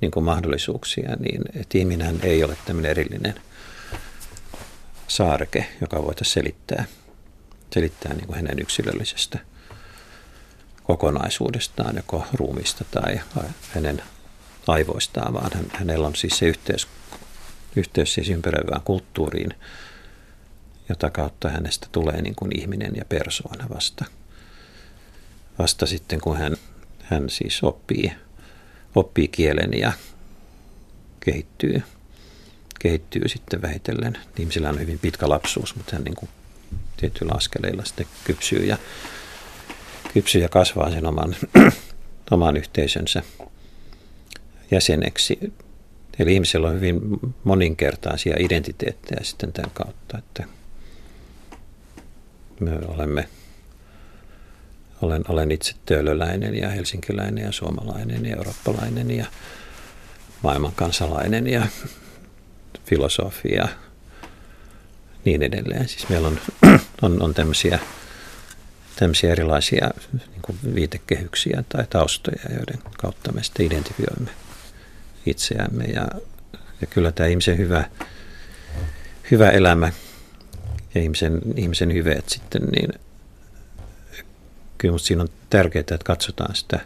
niin kuin mahdollisuuksia, niin että ihminen ei ole tämmöinen erillinen saareke, joka voitaisiin selittää, selittää niin kuin hänen yksilöllisestä kokonaisuudestaan, joko ruumista tai hänen aivoistaan, vaan hänellä on siis se yhteys, yhteys siis ympäröivään kulttuuriin, jota kautta hänestä tulee niin kuin ihminen ja persoona vasta. Vasta sitten, kun hän, hän siis oppii, oppii kielen ja kehittyy, kehittyy sitten vähitellen. Ihmisillä on hyvin pitkä lapsuus, mutta hän niin kuin tietyillä askeleilla sitten kypsyy ja, kypsyy ja kasvaa sen oman, [clears throat] oman yhteisönsä jäseneksi. Eli ihmisellä on hyvin moninkertaisia identiteettejä sitten tämän kautta, että me olemme, olen, olen itse töölöläinen ja helsinkiläinen ja suomalainen ja eurooppalainen ja maailman kansalainen ja filosofi ja niin edelleen. Siis meillä on, [clears throat] on, on tämmöisiä, tämmöisiä erilaisia niin viitekehyksiä tai taustoja, joiden kautta me sitten identifioimme itseämme. Ja, ja kyllä tämä ihmisen hyvä, hyvä elämä ja ihmisen, ihmisen hyveet sitten, niin kyllä minusta siinä on tärkeää, että katsotaan sitä,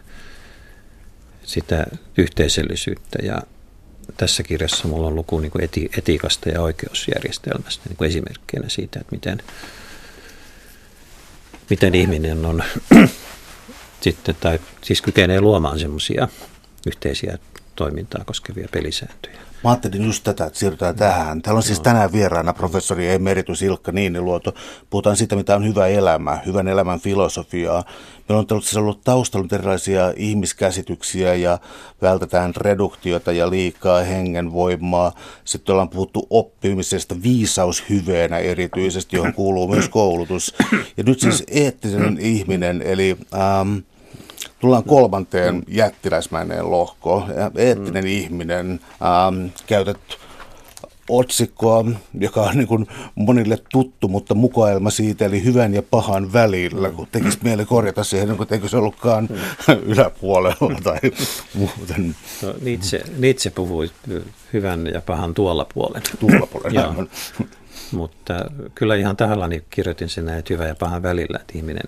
sitä yhteisöllisyyttä ja tässä kirjassa minulla on luku niin kuin eti, etiikasta ja oikeusjärjestelmästä niin kuin esimerkkeinä siitä, että miten, miten ihminen on [clears throat] sitten, tai siis kykenee luomaan semmoisia yhteisiä toimintaa koskevia pelisääntöjä. Mä ajattelin just tätä, että siirrytään tähän. Täällä on siis tänään vieraana professori emeritus Ilkka Niiniluoto. Puhutaan siitä, mitä on hyvä elämä, hyvän elämän filosofiaa. Meillä on ollut, siis ollut taustalla erilaisia ihmiskäsityksiä ja vältetään reduktiota ja liikaa hengenvoimaa. Sitten ollaan puhuttu oppimisesta viisaushyveenä erityisesti, johon kuuluu myös koulutus. Ja nyt siis eettinen ihminen, eli... Ähm, Tullaan kolmanteen jättiläismäinen lohko. Eettinen mm. ihminen, ähm, käytät otsikkoa, joka on niin kuin monille tuttu, mutta mukaelma siitä, eli hyvän ja pahan välillä, kun tekisi mieli korjata siihen, niin kun eikö se ollutkaan mm. yläpuolella tai muuten. No, Nietzsche, Nietzsche puhui hyvän ja pahan tuolla puolen. Tuolla puolen, Mutta kyllä ihan tahallani kirjoitin sen, että hyvä ja pahan välillä, että ihminen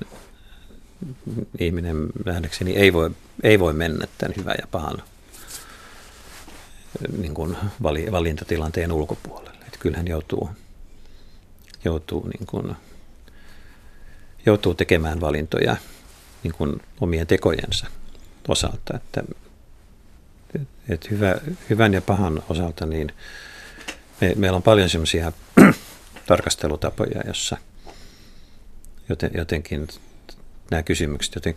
ihminen nähdäkseni ei voi, ei voi mennä tämän hyvän ja pahan niin kuin valintatilanteen ulkopuolelle. Että kyllähän joutuu, joutuu, niin kuin, joutuu tekemään valintoja niin kuin omien tekojensa osalta. Että, että hyvä, hyvän ja pahan osalta niin me, meillä on paljon sellaisia [clears throat] tarkastelutapoja, jossa joten, jotenkin nämä kysymykset joten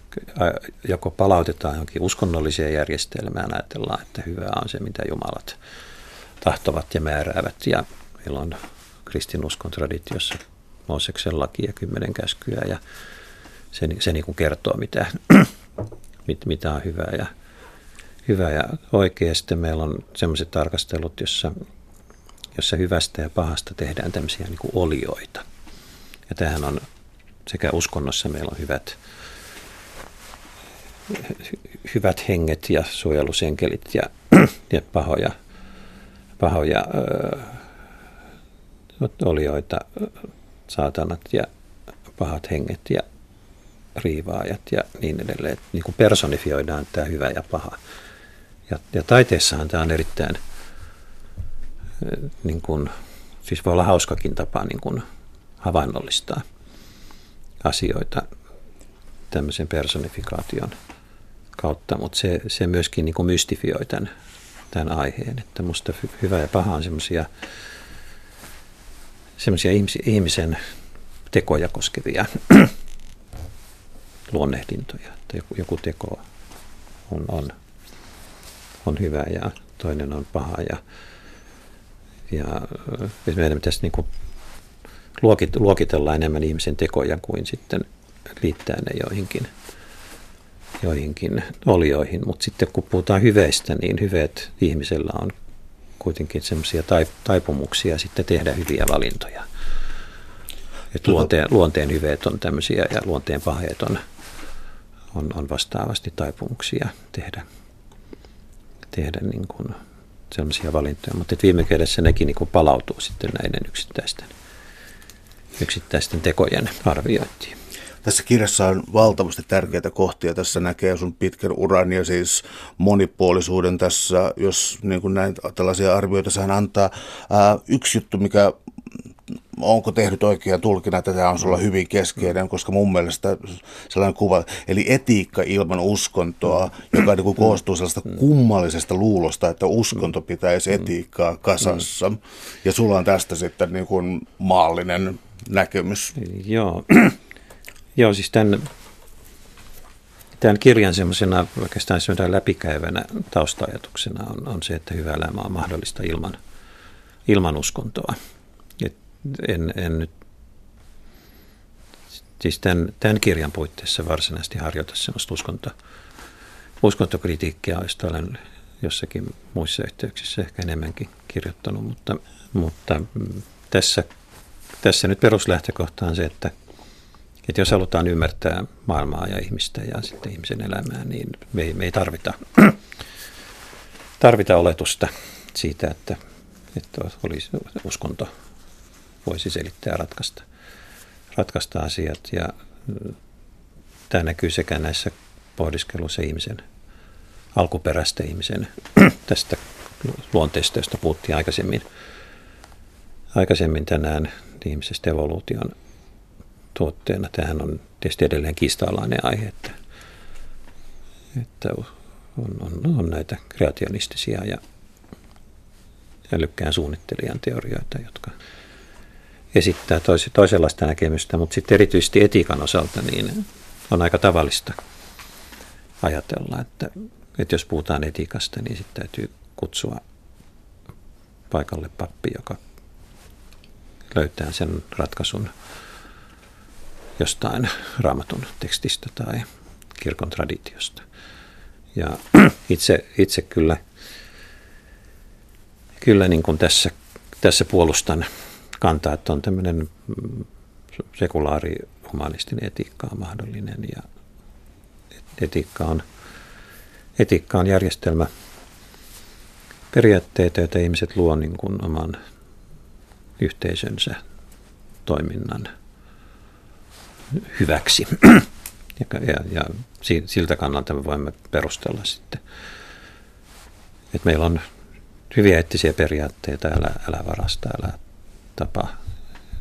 joko palautetaan johonkin uskonnolliseen järjestelmään, ajatellaan, että hyvää on se, mitä jumalat tahtovat ja määräävät. Ja meillä on kristinuskon traditiossa Mooseksen laki ja kymmenen käskyä ja se, se niin kuin kertoo, mitä, [clears throat] mit, mitä on hyvää ja, hyvä ja oikea. Sitten meillä on sellaiset tarkastelut, jossa, jossa hyvästä ja pahasta tehdään tämmöisiä niin kuin olioita. Ja tämähän on sekä uskonnossa meillä on hyvät, hyvät henget ja suojelusenkelit ja, ja pahoja, pahoja ö, olioita, saatanat ja pahat henget ja riivaajat ja niin edelleen. Niin kuin personifioidaan tämä hyvä ja paha. Ja, ja taiteessahan tämä on erittäin, niin kuin, siis voi olla hauskakin tapa niin kuin havainnollistaa asioita tämmöisen personifikaation kautta, mutta se, se myöskin niin kuin mystifioi tämän, tämän aiheen, että musta hyvä ja paha on semmoisia semmoisia ihmisen tekoja koskevia [clears throat] luonnehdintoja, että joku, joku teko on, on, on hyvä ja toinen on paha ja, ja meidän pitäisi niin kuin luokitella enemmän ihmisen tekoja kuin sitten liittää ne joihinkin, joihinkin olioihin. Mutta sitten kun puhutaan hyveistä, niin hyveet ihmisellä on kuitenkin semmoisia taipumuksia sitten tehdä hyviä valintoja. Et luonteen, luonteen hyveet on tämmöisiä ja luonteen paheet on, on, on vastaavasti taipumuksia tehdä, tehdä niin kuin sellaisia valintoja. Mutta viime kädessä nekin niin kuin palautuu sitten näiden yksittäisten, yksittäisten tekojen arviointiin. Tässä kirjassa on valtavasti tärkeitä kohtia. Tässä näkee sun pitkän uran ja siis monipuolisuuden tässä, jos niin kuin näin tällaisia arvioita sehän antaa. Ää, yksi juttu, mikä onko tehnyt oikea tulkinnan, että tämä on sulla hyvin keskeinen, koska mun mielestä sellainen kuva, eli etiikka ilman uskontoa, joka niin kuin koostuu sellaista kummallisesta luulosta, että uskonto pitäisi etiikkaa kasassa. Ja sulla on tästä sitten niin kuin maallinen näkemys. Joo, [clears throat] Joo siis tämän, tämän kirjan semmoisena oikeastaan semmoisena läpikäyvänä taustaajatuksena on, on se, että hyvä elämä on mahdollista ilman, ilman uskontoa en, en nyt siis tämän, tämän kirjan puitteissa varsinaisesti harjoita sellaista uskonto, uskontokritiikkiä, josta olen jossakin muissa yhteyksissä ehkä enemmänkin kirjoittanut, mutta, mutta tässä, tässä nyt peruslähtökohta on se, että, että jos halutaan ymmärtää maailmaa ja ihmistä ja sitten ihmisen elämää, niin me ei, me ei tarvita, [clears throat] tarvita oletusta siitä, että, että olisi uskonto voisi selittää ja ratkaista, ratkaista asiat. Ja mm, tämä näkyy sekä näissä pohdiskeluissa ihmisen, alkuperäistä ihmisen [clears throat] tästä luonteesta, josta puhuttiin aikaisemmin, aikaisemmin tänään ihmisestä evoluution tuotteena. Tämähän on tietysti edelleen kiistalainen aihe, että, että on, on, on näitä kreationistisia ja älykkään suunnittelijan teorioita, jotka esittää tois, toisenlaista näkemystä, mutta sitten erityisesti etiikan osalta niin on aika tavallista ajatella, että, että jos puhutaan etiikasta, niin sitten täytyy kutsua paikalle pappi, joka löytää sen ratkaisun jostain raamatun tekstistä tai kirkon traditiosta. Ja [clears throat] itse, itse kyllä, kyllä niin kuin tässä, tässä puolustan kantaa, että on tämmöinen sekulaari humanistinen etiikka on mahdollinen ja etiikka on, etiikka on järjestelmä periaatteita, joita ihmiset luo niin kuin oman yhteisönsä toiminnan hyväksi. Ja, ja, ja siltä kannalta me voimme perustella sitten, että meillä on hyviä eettisiä periaatteita, älä, älä varasta, älä tapa,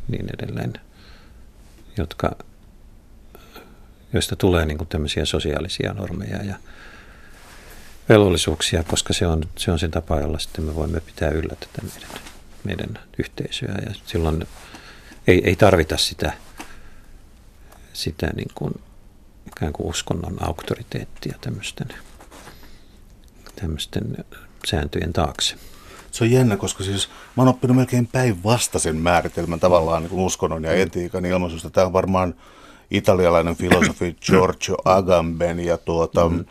niin edelleen, jotka, joista tulee niin kuin tämmöisiä sosiaalisia normeja ja velvollisuuksia, koska se on, se on se tapa, jolla sitten me voimme pitää yllä tätä meidän, meidän yhteisöä. Ja silloin ei, ei tarvita sitä, sitä niin kuin, ikään kuin uskonnon auktoriteettia tämmöisten, tämmöisten sääntöjen taakse se on jännä, koska siis mä oon oppinut melkein päinvastaisen määritelmän tavallaan niin kuin uskonnon ja etiikan ilmaisusta. Tämä on varmaan italialainen filosofi Giorgio Agamben ja tuota, mm.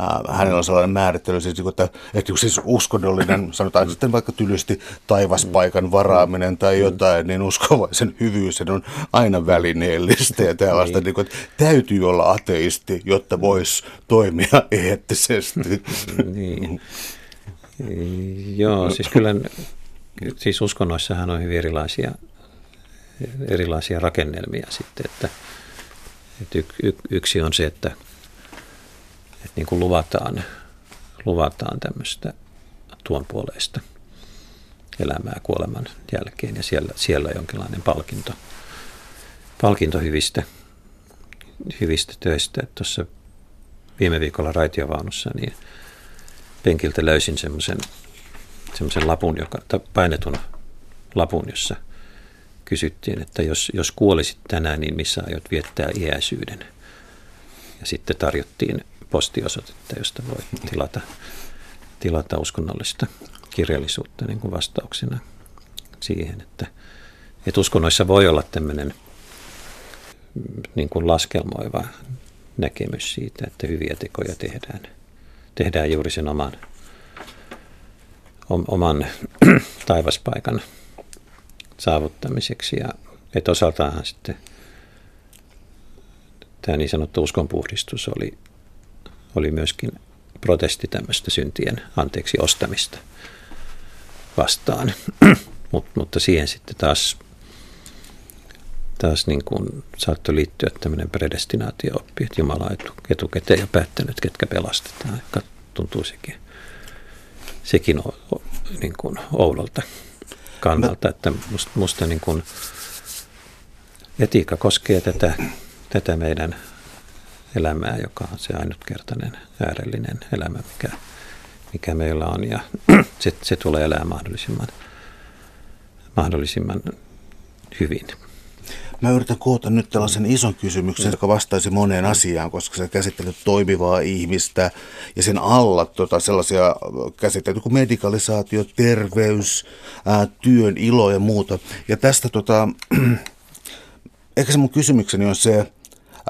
äh, hänellä on sellainen määrittely, siis, niinku, että, että siis uskonnollinen, sanotaan sitten vaikka tylysti taivaspaikan varaaminen tai jotain, niin uskovaisen hyvyys on aina välineellistä ja tällaista, niin. niin kuin, että täytyy olla ateisti, jotta voisi toimia eettisesti. niin. Joo, siis kyllä siis uskonnoissahan on hyvin erilaisia, erilaisia rakennelmia sitten, että, että y, y, yksi on se, että, että niin kuin luvataan, luvataan tämmöistä tuon puoleista elämää kuoleman jälkeen ja siellä, siellä jonkinlainen palkinto, palkinto hyvistä, hyvistä töistä. Tuossa viime viikolla raitiovaunussa, niin penkiltä löysin semmoisen lapun, joka, painetun lapun, jossa kysyttiin, että jos, jos kuolisit tänään, niin missä aiot viettää iäisyyden. Ja sitten tarjottiin postiosoitetta, josta voi tilata, tilata uskonnollista kirjallisuutta niin kuin vastauksena siihen, että, että uskonnoissa voi olla tämmöinen niin kuin laskelmoiva näkemys siitä, että hyviä tekoja tehdään, tehdään juuri sen oman, oman [clears throat] taivaspaikan saavuttamiseksi. Ja että osaltaan sitten tämä niin sanottu uskonpuhdistus oli, oli myöskin protesti tämmöistä syntien anteeksi ostamista vastaan. [clears throat] Mut, mutta siihen sitten taas, taas niin kuin saattoi liittyä tämmöinen predestinaatio-oppi, että Jumala on etukäteen jo päättänyt, ketkä pelastetaan. Tuntuu sekin, sekin o, o, niin kuin oudolta kannalta, että musta, musta niin kuin etiikka koskee tätä, tätä meidän elämää, joka on se ainutkertainen äärellinen elämä, mikä, mikä meillä on, ja se, se tulee elää mahdollisimman, mahdollisimman hyvin. Mä yritän koota nyt tällaisen ison kysymyksen, joka vastaisi moneen asiaan, koska se käsittelee toimivaa ihmistä ja sen alla tota, sellaisia käsitteitä kuin medikalisaatio, terveys, ää, työn ilo ja muuta. Ja tästä tota, [clears throat] ehkä se mun kysymykseni on se,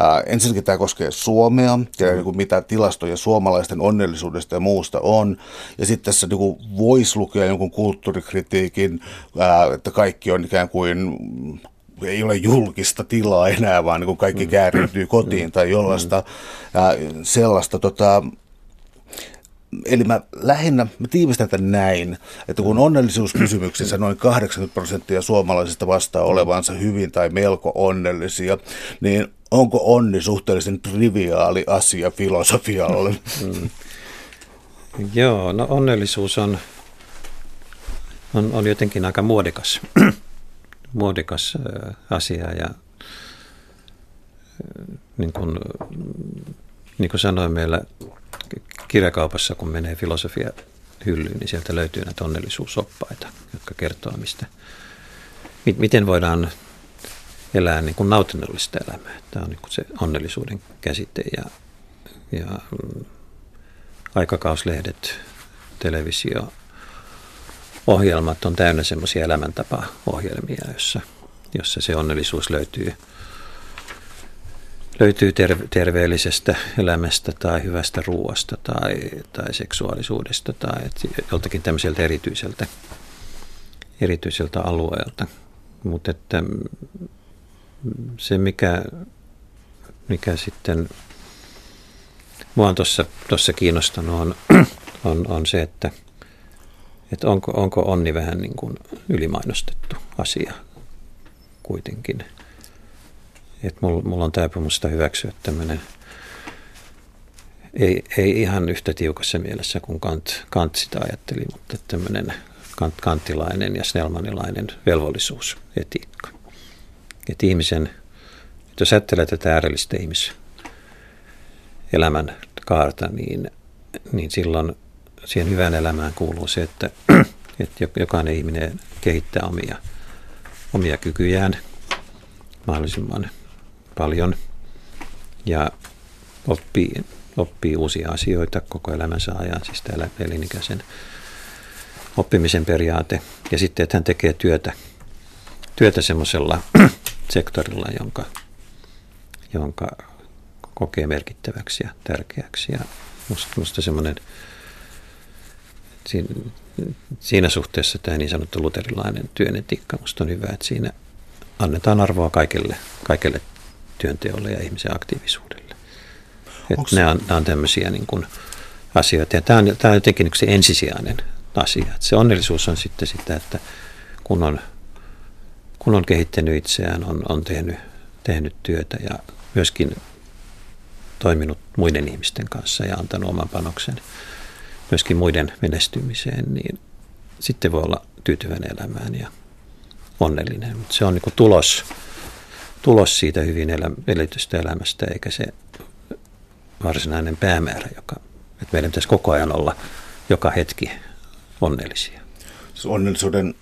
Ää, ensinnäkin tämä koskee Suomea, ja niin kuin mitä tilastoja suomalaisten onnellisuudesta ja muusta on. Ja sitten tässä niin kuin voisi lukea jonkun kulttuurikritiikin, ää, että kaikki on ikään kuin ei ole julkista tilaa enää, vaan niin kuin kaikki mm. kääriytyy kotiin tai jollaista mm. ää, sellaista. Tota, eli mä lähinnä, mä tiivistän tämän näin, että kun onnellisuuskysymyksissä noin 80 prosenttia suomalaisista vastaa olevansa hyvin tai melko onnellisia, niin onko onni suhteellisen triviaali asia filosofialle? Mm. Joo, no onnellisuus on, on, on jotenkin aika muodikas, muodikas asia ja niin kuin, niin kuin sanoin meillä kirjakaupassa, kun menee filosofia hyllyyn, niin sieltä löytyy näitä onnellisuusoppaita, jotka kertoo, mistä, miten voidaan elää niin kuin nautinnollista elämää. Tämä on niin kuin se onnellisuuden käsite ja, ja mm, aikakauslehdet, televisio, ohjelmat on täynnä semmoisia elämäntapa-ohjelmia, jossa, jossa se onnellisuus löytyy, löytyy terve, terveellisestä elämästä tai hyvästä ruoasta tai, tai seksuaalisuudesta tai joltakin tämmöiseltä erityiseltä, erityiseltä alueelta. Mutta että se, mikä, mikä sitten mua on tuossa kiinnostanut, on, on, on se, että, että onko, onko onni vähän niin kuin ylimainostettu asia kuitenkin. Että mulla, mulla on taipumusta hyväksyä tämmöinen, ei, ei ihan yhtä tiukassa mielessä kuin Kant, Kant sitä ajatteli, mutta tämmöinen kant, kantilainen ja snellmanilainen velvollisuusetiikka että ihmisen, että jos ajattelee tätä äärellistä ihmiselämän kaarta, niin, niin silloin siihen hyvään elämään kuuluu se, että, [clears throat] että jokainen ihminen kehittää omia, omia kykyjään mahdollisimman paljon ja oppii, oppii uusia asioita koko elämänsä ajan, siis tämä elinikäisen oppimisen periaate. Ja sitten, että hän tekee työtä, työtä semmoisella [clears throat] sektorilla, jonka, jonka kokee merkittäväksi ja tärkeäksi. Ja musta, musta semmoinen, siinä, siinä suhteessa tämä niin sanottu luterilainen työnetiikka, musta on hyvä, että siinä annetaan arvoa kaikille, kaikille työnteolle ja ihmisen aktiivisuudelle. Että nämä, on, nämä on tämmöisiä niin kuin asioita. Ja tämä on, tämä on jotenkin se ensisijainen asia. Että se onnellisuus on sitten sitä, että kun on kun on kehittänyt itseään, on, on tehnyt, tehnyt työtä ja myöskin toiminut muiden ihmisten kanssa ja antanut oman panoksen myöskin muiden menestymiseen, niin sitten voi olla tyytyväinen elämään ja onnellinen. Mutta se on niin tulos, tulos siitä hyvin elä, elämästä, eikä se varsinainen päämäärä, joka, että meidän pitäisi koko ajan olla joka hetki onnellisia. Onnellisuuden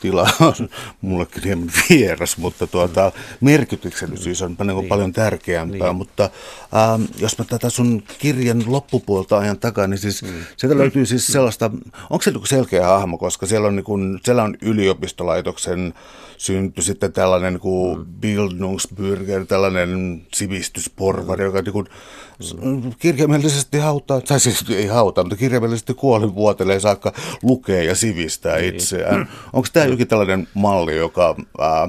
tila on mullekin hieman vieras, mutta tuota, merkityksellisyys on niin. paljon tärkeämpää. Niin. Mutta ähm, jos mä tätä sun kirjan loppupuolta ajan takaa, niin siis mm. sieltä löytyy siis sellaista, onko se selkeä hahmo, koska siellä on, niin kun, siellä on yliopistolaitoksen syntyi sitten tällainen niin kuin mm. Bildungsbürger, tällainen sivistysporvari, joka niin kuin mm. Kirjaimellisesti hautaa, tai siis ei hautaa, mutta kirjaimellisesti kuolinvuotelee saakka lukee ja sivistää niin. itseään. Onko tämä jokin tällainen malli, joka... Ää,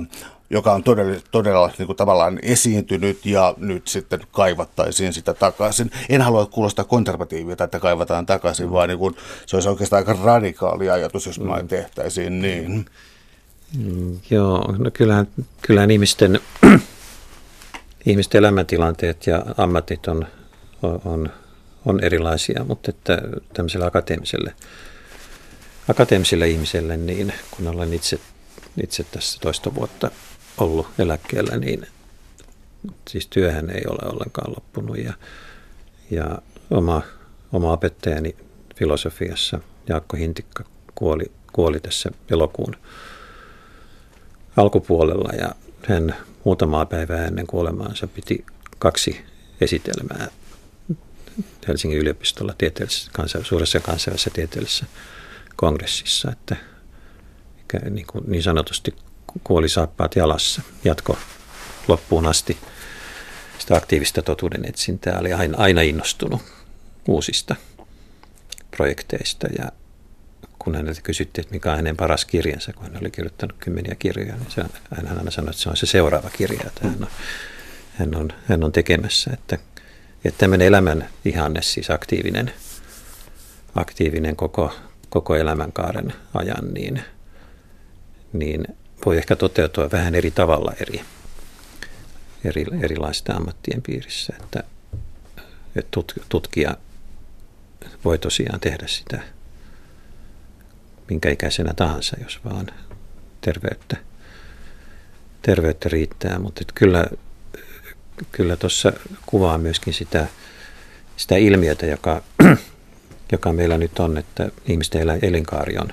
joka on todella, todella niin kuin tavallaan esiintynyt ja nyt sitten kaivattaisiin sitä takaisin. En halua kuulostaa konservatiivilta, että kaivataan takaisin, mm. vaan niin kuin, se olisi oikeastaan aika radikaali ajatus, jos mm. tehtäisiin niin. Mm, joo, no kyllähän, kyllähän ihmisten, [clears throat] ihmisten elämäntilanteet ja ammatit on, on, on erilaisia, mutta että tämmöiselle akateemiselle, akateemiselle ihmiselle, niin kun olen itse, itse tässä toista vuotta ollut eläkkeellä, niin siis työhän ei ole ollenkaan loppunut ja, ja oma, oma opettajani filosofiassa Jaakko Hintikka kuoli, kuoli tässä elokuun alkupuolella ja hän muutamaa päivää ennen kuolemaansa piti kaksi esitelmää Helsingin yliopistolla tieteellisessä, suuressa kansainvälisessä tieteellisessä kongressissa, että niin, kuin niin sanotusti kuoli saappaat jalassa, jatko loppuun asti sitä aktiivista totuuden etsintää, oli aina, aina innostunut uusista projekteista ja kun häneltä kysyttiin, että mikä on hänen paras kirjansa, kun hän oli kirjoittanut kymmeniä kirjoja, niin se, hän aina sanoi, että se on se seuraava kirja, että hän on, hän on, hän on tekemässä. Että, että tämmöinen elämän ihanne, siis aktiivinen, aktiivinen koko, koko elämänkaaren ajan, niin, niin voi ehkä toteutua vähän eri tavalla eri, eri, erilaisten ammattien piirissä. Että, että tutkija voi tosiaan tehdä sitä minkä ikäisenä tahansa, jos vaan terveyttä, terveyttä riittää. Mutta kyllä, kyllä tuossa kuvaa myöskin sitä, sitä ilmiötä, joka, [clears throat] joka meillä nyt on, että ihmisten elinkaari on,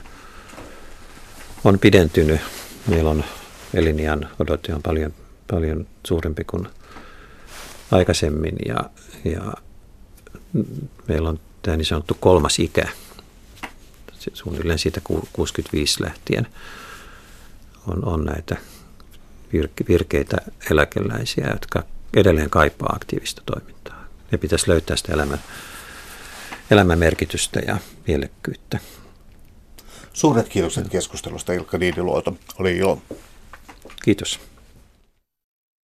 on pidentynyt. Meillä on eliniän odote on paljon, paljon suurempi kuin aikaisemmin ja, ja meillä on tämä niin sanottu kolmas ikä, suunnilleen siitä 65 lähtien on, on näitä virkeitä eläkeläisiä, jotka edelleen kaipaa aktiivista toimintaa. Ne pitäisi löytää sitä elämän, elämän merkitystä ja mielekkyyttä. Suuret kiitokset keskustelusta Ilkka Niiniluoto. Oli ilo. Kiitos.